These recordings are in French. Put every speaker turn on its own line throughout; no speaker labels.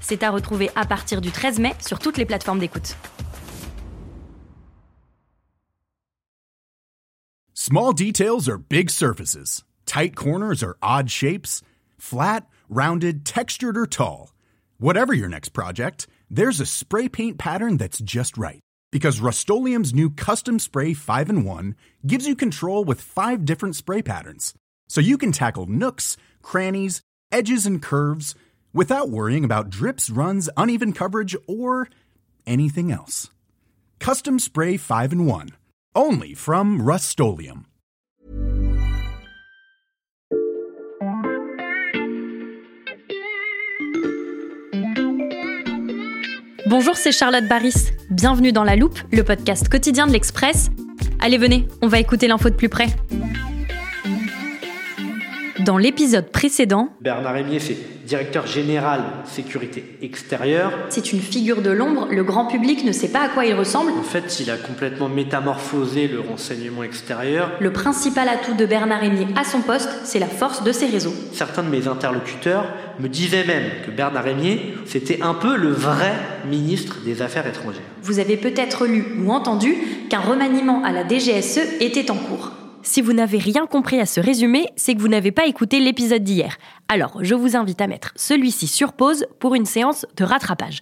C'est à retrouver à partir du 13 mai sur toutes les plateformes d'écoute.
Small details are big surfaces. Tight corners are odd shapes. Flat, rounded, textured, or tall. Whatever your next project, there's a spray paint pattern that's just right. Because Rust new Custom Spray 5 in 1 gives you control with five different spray patterns. So you can tackle nooks, crannies, edges, and curves without worrying about drips, runs, uneven coverage, or anything else. Custom Spray 5 in 1. Only from Rust
Bonjour, c'est Charlotte Baris. Bienvenue dans La Loupe, le podcast quotidien de l'Express. Allez, venez, on va écouter l'info de plus près. Dans l'épisode précédent,
Bernard Rémier, c'est directeur général sécurité extérieure.
C'est une figure de l'ombre, le grand public ne sait pas à quoi il ressemble.
En fait, il a complètement métamorphosé le renseignement extérieur.
Le principal atout de Bernard Rémier à son poste, c'est la force de ses réseaux.
Certains de mes interlocuteurs me disaient même que Bernard Rémier, c'était un peu le vrai ministre des Affaires étrangères.
Vous avez peut-être lu ou entendu qu'un remaniement à la DGSE était en cours. Si vous n'avez rien compris à ce résumé, c'est que vous n'avez pas écouté l'épisode d'hier. Alors, je vous invite à mettre celui-ci sur pause pour une séance de rattrapage.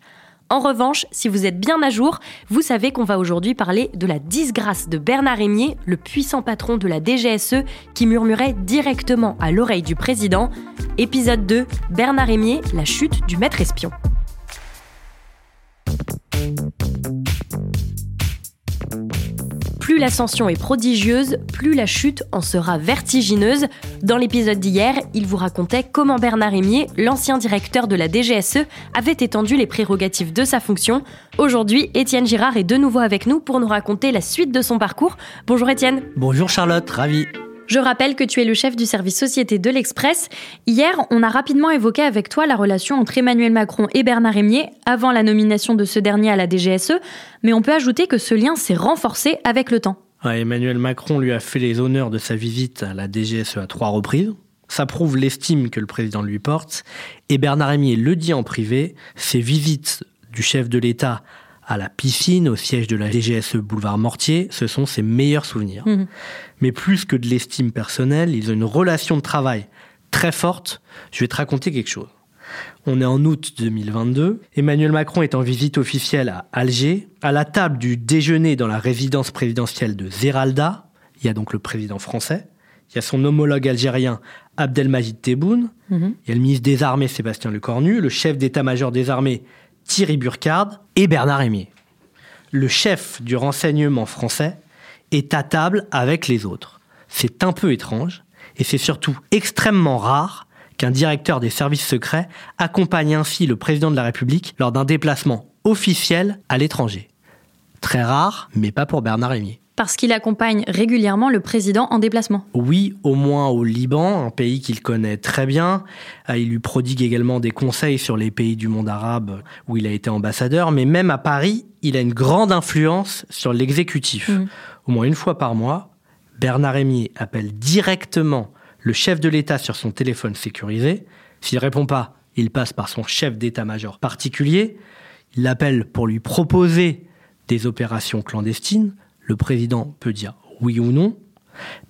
En revanche, si vous êtes bien à jour, vous savez qu'on va aujourd'hui parler de la disgrâce de Bernard Rémier, le puissant patron de la DGSE qui murmurait directement à l'oreille du président. Épisode 2, Bernard Rémier, la chute du maître espion. Plus l'ascension est prodigieuse, plus la chute en sera vertigineuse. Dans l'épisode d'hier, il vous racontait comment Bernard Rémier, l'ancien directeur de la DGSE, avait étendu les prérogatives de sa fonction. Aujourd'hui, Étienne Girard est de nouveau avec nous pour nous raconter la suite de son parcours. Bonjour Étienne.
Bonjour Charlotte, ravi.
Je rappelle que tu es le chef du service société de l'Express. Hier, on a rapidement évoqué avec toi la relation entre Emmanuel Macron et Bernard Rémier avant la nomination de ce dernier à la DGSE, mais on peut ajouter que ce lien s'est renforcé avec le temps.
Emmanuel Macron lui a fait les honneurs de sa visite à la DGSE à trois reprises. Ça prouve l'estime que le président lui porte. Et Bernard Rémier le dit en privé, ces visites du chef de l'État à la piscine, au siège de la DGSE boulevard Mortier, ce sont ses meilleurs souvenirs. Mhm. Mais plus que de l'estime personnelle, ils ont une relation de travail très forte. Je vais te raconter quelque chose. On est en août 2022. Emmanuel Macron est en visite officielle à Alger. À la table du déjeuner dans la résidence présidentielle de Zeralda, il y a donc le président français, il y a son homologue algérien Abdelmajid Tebboune, mhm. il y a le ministre des Armées Sébastien Lecornu, le chef d'état-major des armées Thierry Burkhard et Bernard Rémier. Le chef du renseignement français est à table avec les autres. C'est un peu étrange et c'est surtout extrêmement rare qu'un directeur des services secrets accompagne ainsi le président de la République lors d'un déplacement officiel à l'étranger. Très rare, mais pas pour Bernard Rémier
parce qu'il accompagne régulièrement le président en déplacement.
Oui, au moins au Liban, un pays qu'il connaît très bien. Euh, il lui prodigue également des conseils sur les pays du monde arabe où il a été ambassadeur, mais même à Paris, il a une grande influence sur l'exécutif. Mm. Au moins une fois par mois, Bernard Rémier appelle directement le chef de l'État sur son téléphone sécurisé. S'il répond pas, il passe par son chef d'état-major particulier. Il l'appelle pour lui proposer des opérations clandestines, le président peut dire oui ou non.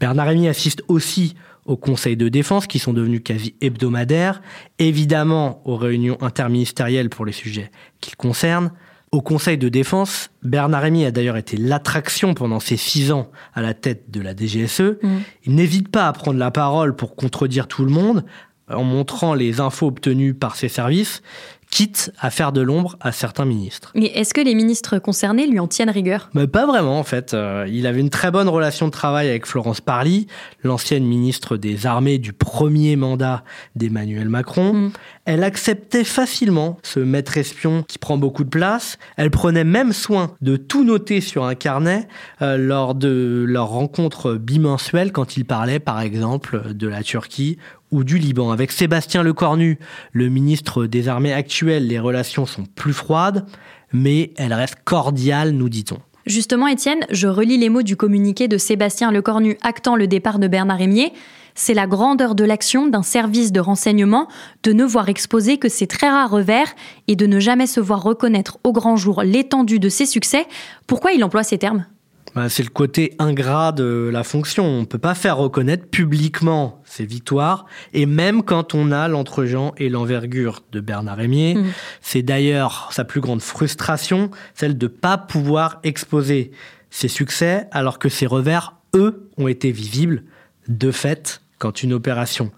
Bernard Rémy assiste aussi aux conseils de défense qui sont devenus quasi hebdomadaires, évidemment aux réunions interministérielles pour les sujets qu'il concerne. Au Conseil de défense, Bernard Rémy a d'ailleurs été l'attraction pendant ses six ans à la tête de la DGSE. Mmh. Il n'hésite pas à prendre la parole pour contredire tout le monde, en montrant les infos obtenues par ses services, quitte à faire de l'ombre à certains ministres.
Mais est-ce que les ministres concernés lui en tiennent rigueur?
Mais Pas vraiment en fait. Euh, il avait une très bonne relation de travail avec Florence Parly, l'ancienne ministre des Armées du premier mandat d'Emmanuel Macron. Mm. Elle acceptait facilement ce maître espion qui prend beaucoup de place. Elle prenait même soin de tout noter sur un carnet euh, lors de leur rencontre bimensuelle quand il parlait par exemple de la Turquie ou du Liban. Avec Sébastien Lecornu, le ministre des Armées actuel, les relations sont plus froides, mais elles restent cordiales, nous dit-on.
Justement, Étienne, je relis les mots du communiqué de Sébastien Lecornu actant le départ de Bernard Rémier. C'est la grandeur de l'action d'un service de renseignement de ne voir exposer que ses très rares revers et de ne jamais se voir reconnaître au grand jour l'étendue de ses succès. Pourquoi il emploie ces termes?
Bah, c'est le côté ingrat de la fonction. On ne peut pas faire reconnaître publiquement ses victoires, et même quand on a lentre et l'envergure de Bernard Rémier. Mmh. C'est d'ailleurs sa plus grande frustration, celle de ne pas pouvoir exposer ses succès, alors que ses revers, eux, ont été visibles. De fait, quand une opération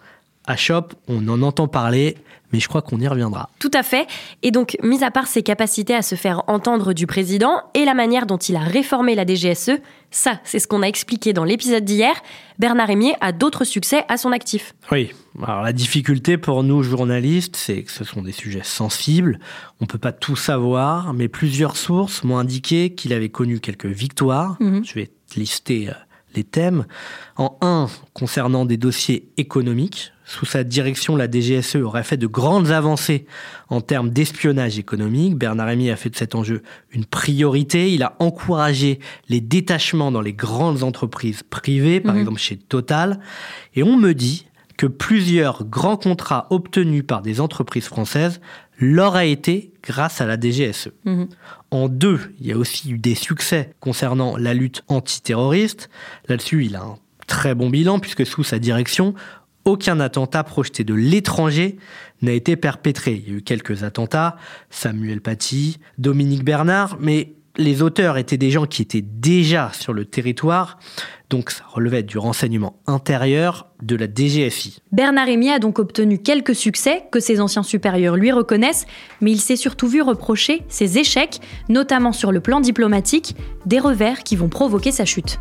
achoppe, on en entend parler, mais je crois qu'on y reviendra.
Tout à fait. Et donc, mis à part ses capacités à se faire entendre du président et la manière dont il a réformé la DGSE, ça, c'est ce qu'on a expliqué dans l'épisode d'hier, Bernard Rémier a d'autres succès à son actif.
Oui. Alors, la difficulté pour nous, journalistes, c'est que ce sont des sujets sensibles. On ne peut pas tout savoir, mais plusieurs sources m'ont indiqué qu'il avait connu quelques victoires. Mhm. Je vais lister euh, les thèmes. En un, concernant des dossiers économiques, sous sa direction, la DGSE aurait fait de grandes avancées en termes d'espionnage économique. Bernard Rémy a fait de cet enjeu une priorité. Il a encouragé les détachements dans les grandes entreprises privées, par mhm. exemple chez Total. Et on me dit que plusieurs grands contrats obtenus par des entreprises françaises l'auraient été grâce à la DGSE. Mhm. En deux, il y a aussi eu des succès concernant la lutte antiterroriste. Là-dessus, il a un très bon bilan puisque sous sa direction, aucun attentat projeté de l'étranger n'a été perpétré. Il y a eu quelques attentats, Samuel Paty, Dominique Bernard, mais les auteurs étaient des gens qui étaient déjà sur le territoire, donc ça relevait du renseignement intérieur de la DGFI.
Bernard Rémy a donc obtenu quelques succès que ses anciens supérieurs lui reconnaissent, mais il s'est surtout vu reprocher ses échecs, notamment sur le plan diplomatique, des revers qui vont provoquer sa chute.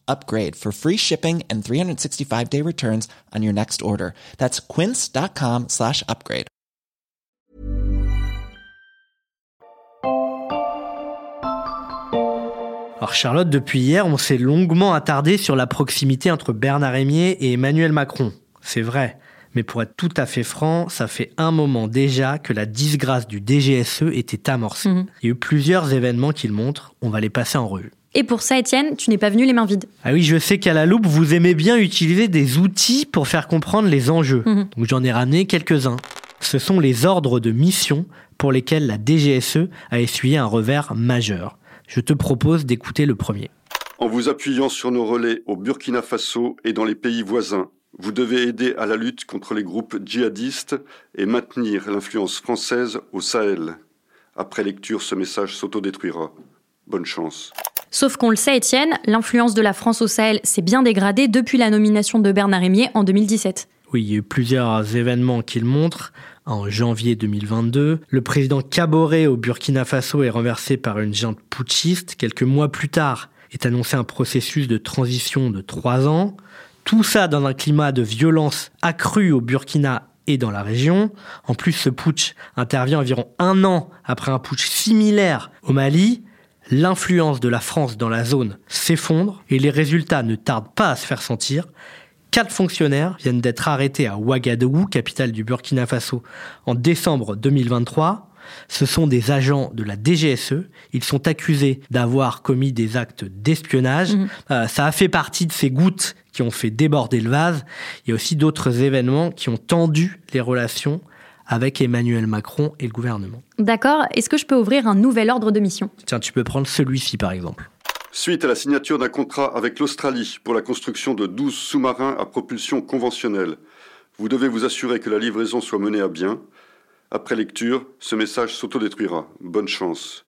upgrade for free shipping and 365 day returns on your next order. That's quince.com slash upgrade.
Alors Charlotte, depuis hier, on s'est longuement attardé sur la proximité entre Bernard Rémier et Emmanuel Macron. C'est vrai. Mais pour être tout à fait franc, ça fait un moment déjà que la disgrâce du DGSE était amorcée. Mhm. Il y a eu plusieurs événements qui le montrent, on va les passer en revue.
Et pour ça, Étienne, tu n'es pas venu les mains vides.
Ah oui, je sais qu'à la loupe, vous aimez bien utiliser des outils pour faire comprendre les enjeux. Mhm. Donc j'en ai ramené quelques-uns. Ce sont les ordres de mission pour lesquels la DGSE a essuyé un revers majeur. Je te propose d'écouter le premier.
En vous appuyant sur nos relais au Burkina Faso et dans les pays voisins, vous devez aider à la lutte contre les groupes djihadistes et maintenir l'influence française au Sahel. Après lecture, ce message s'autodétruira. Bonne chance.
Sauf qu'on le sait, Étienne, l'influence de la France au Sahel s'est bien dégradée depuis la nomination de Bernard Rémier en 2017.
Oui, il y a eu plusieurs événements qui le montrent. En janvier 2022, le président Kaboré au Burkina Faso est renversé par une junte putschiste. Quelques mois plus tard, est annoncé un processus de transition de trois ans. Tout ça dans un climat de violence accrue au Burkina et dans la région. En plus, ce putsch intervient environ un an après un putsch similaire au Mali. L'influence de la France dans la zone s'effondre et les résultats ne tardent pas à se faire sentir. Quatre fonctionnaires viennent d'être arrêtés à Ouagadougou, capitale du Burkina Faso, en décembre 2023. Ce sont des agents de la DGSE. Ils sont accusés d'avoir commis des actes d'espionnage. Mhm. Euh, ça a fait partie de ces gouttes qui ont fait déborder le vase. Il y a aussi d'autres événements qui ont tendu les relations avec Emmanuel Macron et le gouvernement.
D'accord, est-ce que je peux ouvrir un nouvel ordre de mission?
Tiens, tu peux prendre celui-ci par exemple.
Suite à la signature d'un contrat avec l'Australie pour la construction de 12 sous-marins à propulsion conventionnelle, vous devez vous assurer que la livraison soit menée à bien. Après lecture, ce message s'autodétruira. Bonne chance.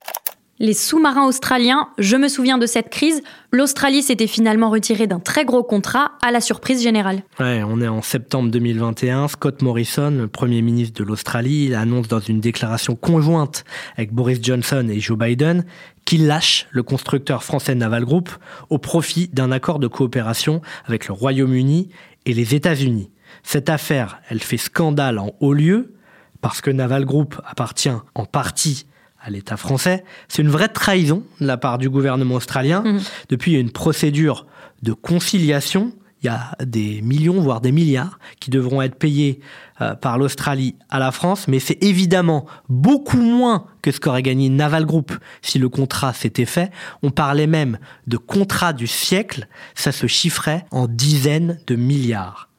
Les sous-marins australiens, je me souviens de cette crise, l'Australie s'était finalement retirée d'un très gros contrat à la surprise générale.
On est en septembre 2021. Scott Morrison, le Premier ministre de l'Australie, annonce dans une déclaration conjointe avec Boris Johnson et Joe Biden qu'il lâche le constructeur français Naval Group au profit d'un accord de coopération avec le Royaume-Uni et les États-Unis. Cette affaire, elle fait scandale en haut lieu parce que Naval Group appartient en partie à l'État français. C'est une vraie trahison de la part du gouvernement australien.
Mhm.
Depuis, il y a une procédure de conciliation. Il y a des millions, voire des milliards, qui devront être payés euh, par l'Australie à la France, mais c'est évidemment beaucoup moins que ce qu'aurait gagné Naval Group si le contrat s'était fait. On parlait même de contrat du siècle, ça se chiffrait en dizaines de milliards.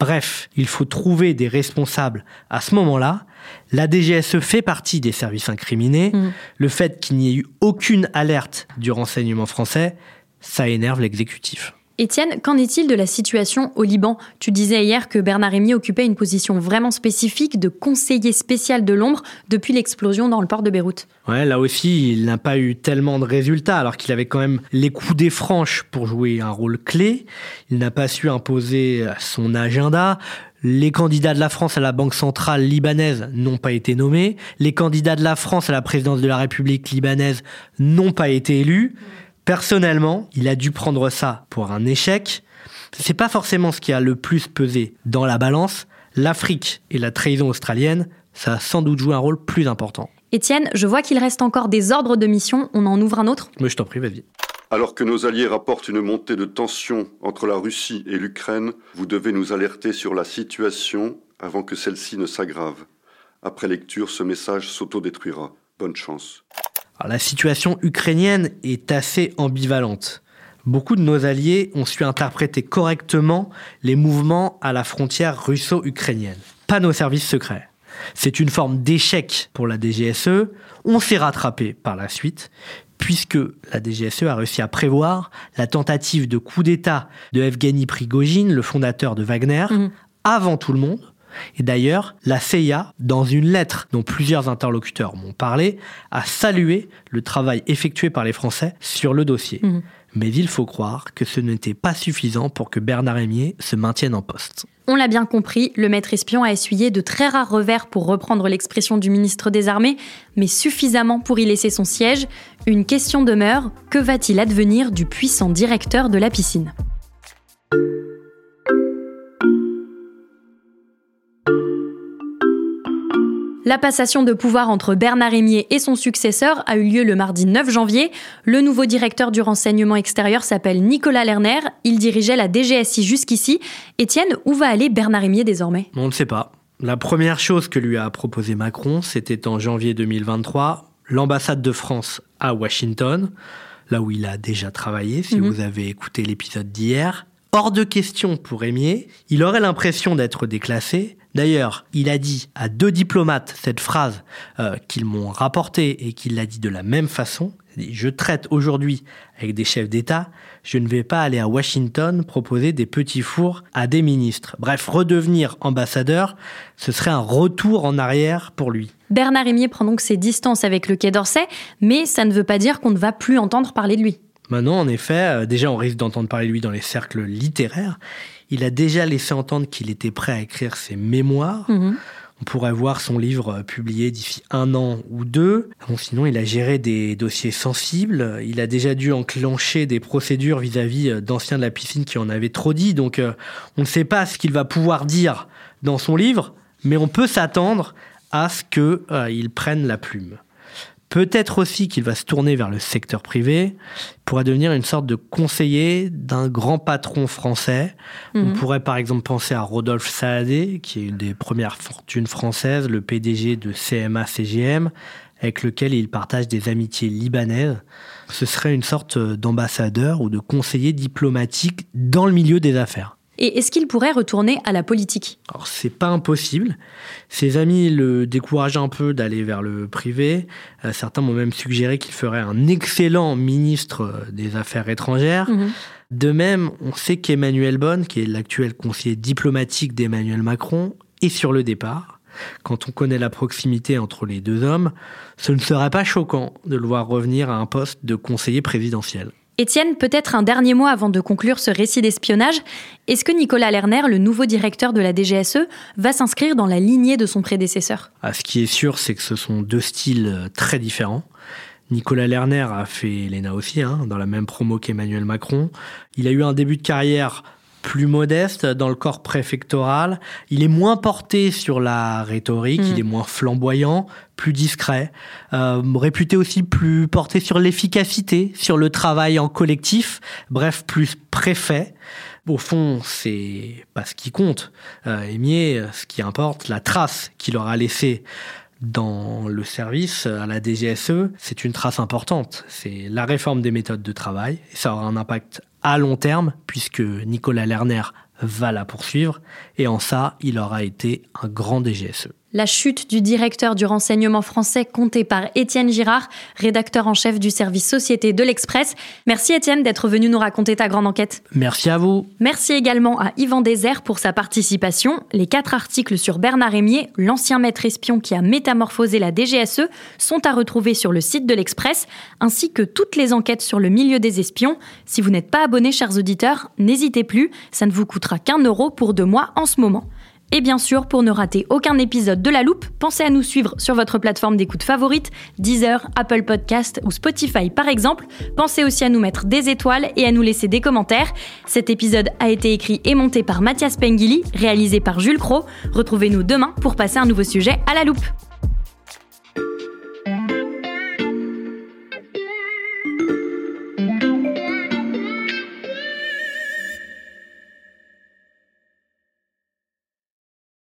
Bref, il faut trouver des responsables à ce moment-là. La DGSE fait partie des services incriminés.
Mm.
Le fait qu'il n'y ait eu aucune alerte du renseignement français, ça énerve l'exécutif.
Étienne, qu'en est-il de la situation au Liban? Tu disais hier que Bernard Rémier occupait une position vraiment spécifique de conseiller spécial de l'ombre depuis l'explosion dans le port de Beyrouth.
Ouais, là aussi, il n'a pas eu tellement de résultats, alors qu'il avait quand même les coups des franches pour jouer un rôle clé. Il n'a pas su imposer son agenda. Les candidats de la France à la Banque centrale libanaise n'ont pas été nommés. Les candidats de la France à la présidence de la République libanaise n'ont pas été élus. Personnellement, il a dû prendre ça pour un échec. C'est pas forcément ce qui a le plus pesé dans la balance. L'Afrique et la trahison australienne, ça a sans doute joué un rôle plus important.
Étienne, je vois qu'il reste encore des ordres de mission. On en ouvre un autre?
Mais je t'en prie, vas-y.
Alors que nos alliés rapportent une montée de tension entre la Russie et l'Ukraine, vous devez nous alerter sur la situation avant que celle-ci ne s'aggrave. Après lecture, ce message s'autodétruira. Bonne chance.
La situation ukrainienne est assez ambivalente. Beaucoup de nos alliés ont su interpréter correctement les mouvements à la frontière russo-ukrainienne. Pas nos services secrets. C'est une forme d'échec pour la DGSE. On s'est rattrapé par la suite, puisque la DGSE a réussi à prévoir la tentative de coup d'État de Evgeny Prigogine, le fondateur de Wagner,
Mhm.
avant tout le monde. Et d'ailleurs, la CIA, dans une lettre dont plusieurs interlocuteurs m'ont parlé, a salué le travail effectué par les Français sur le dossier.
Mhm.
Mais il faut croire que ce n'était pas suffisant pour que Bernard Rémier se maintienne en poste.
On l'a bien compris, le maître espion a essuyé de très rares revers pour reprendre l'expression du ministre des Armées, mais suffisamment pour y laisser son siège. Une question demeure, que va-t-il advenir du puissant directeur de la piscine? La passation de pouvoir entre Bernard Rémier et son successeur a eu lieu le mardi 9 janvier. Le nouveau directeur du renseignement extérieur s'appelle Nicolas Lerner. Il dirigeait la DGSI jusqu'ici. Étienne, où va aller Bernard Rémier désormais?
On ne sait pas. La première chose que lui a proposé Macron, c'était en janvier 2023, l'ambassade de France à Washington, là où il a déjà travaillé, si
Mhm.
vous avez écouté l'épisode d'hier. Hors de question pour Rémier, il aurait l'impression d'être déclassé. D'ailleurs, il a dit à deux diplomates cette phrase euh, qu'ils m'ont rapportée et qu'il l'a dit de la même façon. Je traite aujourd'hui avec des chefs d'État, je ne vais pas aller à Washington proposer des petits fours à des ministres. Bref, redevenir ambassadeur, ce serait un retour en arrière pour lui.
Bernard Rémier prend donc ses distances avec le Quai d'Orsay, mais ça ne veut pas dire qu'on ne va plus entendre parler de lui.
Maintenant, en effet, euh, déjà on risque d'entendre parler de lui dans les cercles littéraires. Il a déjà laissé entendre qu'il était prêt à écrire ses mémoires.
Mhm.
On pourrait voir son livre euh, publié d'ici un an ou deux. Bon, sinon, il a géré des dossiers sensibles. Il a déjà dû enclencher des procédures vis-à-vis euh, d'anciens de la piscine qui en avaient trop dit. Donc, euh, on ne sait pas ce qu'il va pouvoir dire dans son livre, mais on peut s'attendre à ce qu'il prenne la plume. Peut-être aussi qu'il va se tourner vers le secteur privé, pourrait devenir une sorte de conseiller d'un grand patron français. On
Mhm.
pourrait par exemple penser à Rodolphe Saadé, qui est une des premières fortunes françaises, le PDG de CMA-CGM, avec lequel il partage des amitiés libanaises. Ce serait une sorte d'ambassadeur ou de conseiller diplomatique dans le milieu des affaires.
Et est-ce qu'il pourrait retourner à la politique?
Alors c'est pas impossible. Ses amis le découragent un peu d'aller vers le privé. Euh, certains m'ont même suggéré qu'il ferait un excellent ministre euh, des Affaires étrangères.
Mhm.
De même, on sait qu'Emmanuel Bonne, qui est l'actuel conseiller diplomatique d'Emmanuel Macron, est sur le départ. Quand on connaît la proximité entre les deux hommes, ce ne serait pas choquant de le voir revenir à un poste de conseiller présidentiel.
Étienne, peut-être un dernier mot avant de conclure ce récit d'espionnage. Est-ce que Nicolas Lerner, le nouveau directeur de la DGSE, va s'inscrire dans la lignée de son prédécesseur?
Ah, Ce qui est sûr, c'est que ce sont deux styles euh, très différents. Nicolas Lerner a fait l'ENA aussi, hein, dans la même promo qu'Emmanuel Macron. Il a eu un début de carrière plus modeste dans le corps préfectoral. Il est moins porté sur la rhétorique, il est moins flamboyant, plus discret, euh, réputé aussi plus porté sur l'efficacité, sur le travail en collectif, bref, plus préfet. Au fond, c'est pas ce qui compte. Euh, Aimier, ce qui importe, la trace qu'il aura laissée dans le service à la DGSE, c'est une trace importante. C'est la réforme des méthodes de travail. Et ça aura un impact à long terme, puisque Nicolas Lerner va la poursuivre. Et en ça, il aura été un grand DGSE.
La chute du directeur du renseignement français compté par Étienne Girard, rédacteur en chef du service Société de l'Express. Merci Étienne d'être venu nous raconter ta grande enquête.
Merci à vous.
Merci également à Yvan Désert pour sa participation. Les quatre articles sur Bernard Rémier, l'ancien maître espion qui a métamorphosé la DGSE, sont à retrouver sur le site de l'Express, ainsi que toutes les enquêtes sur le milieu des espions. Si vous n'êtes pas abonné, chers auditeurs, n'hésitez plus, ça ne vous coûtera qu'un euro pour deux mois en ce moment. Et bien sûr, pour ne rater aucun épisode de La Loupe, pensez à nous suivre sur votre plateforme d'écoute favorite, Deezer, Apple Podcast ou Spotify par exemple. Pensez aussi à nous mettre des étoiles et à nous laisser des commentaires. Cet épisode a été écrit et monté par Mathias Pengili, réalisé par Jules Cro. Retrouvez-nous demain pour passer un nouveau sujet à La Loupe.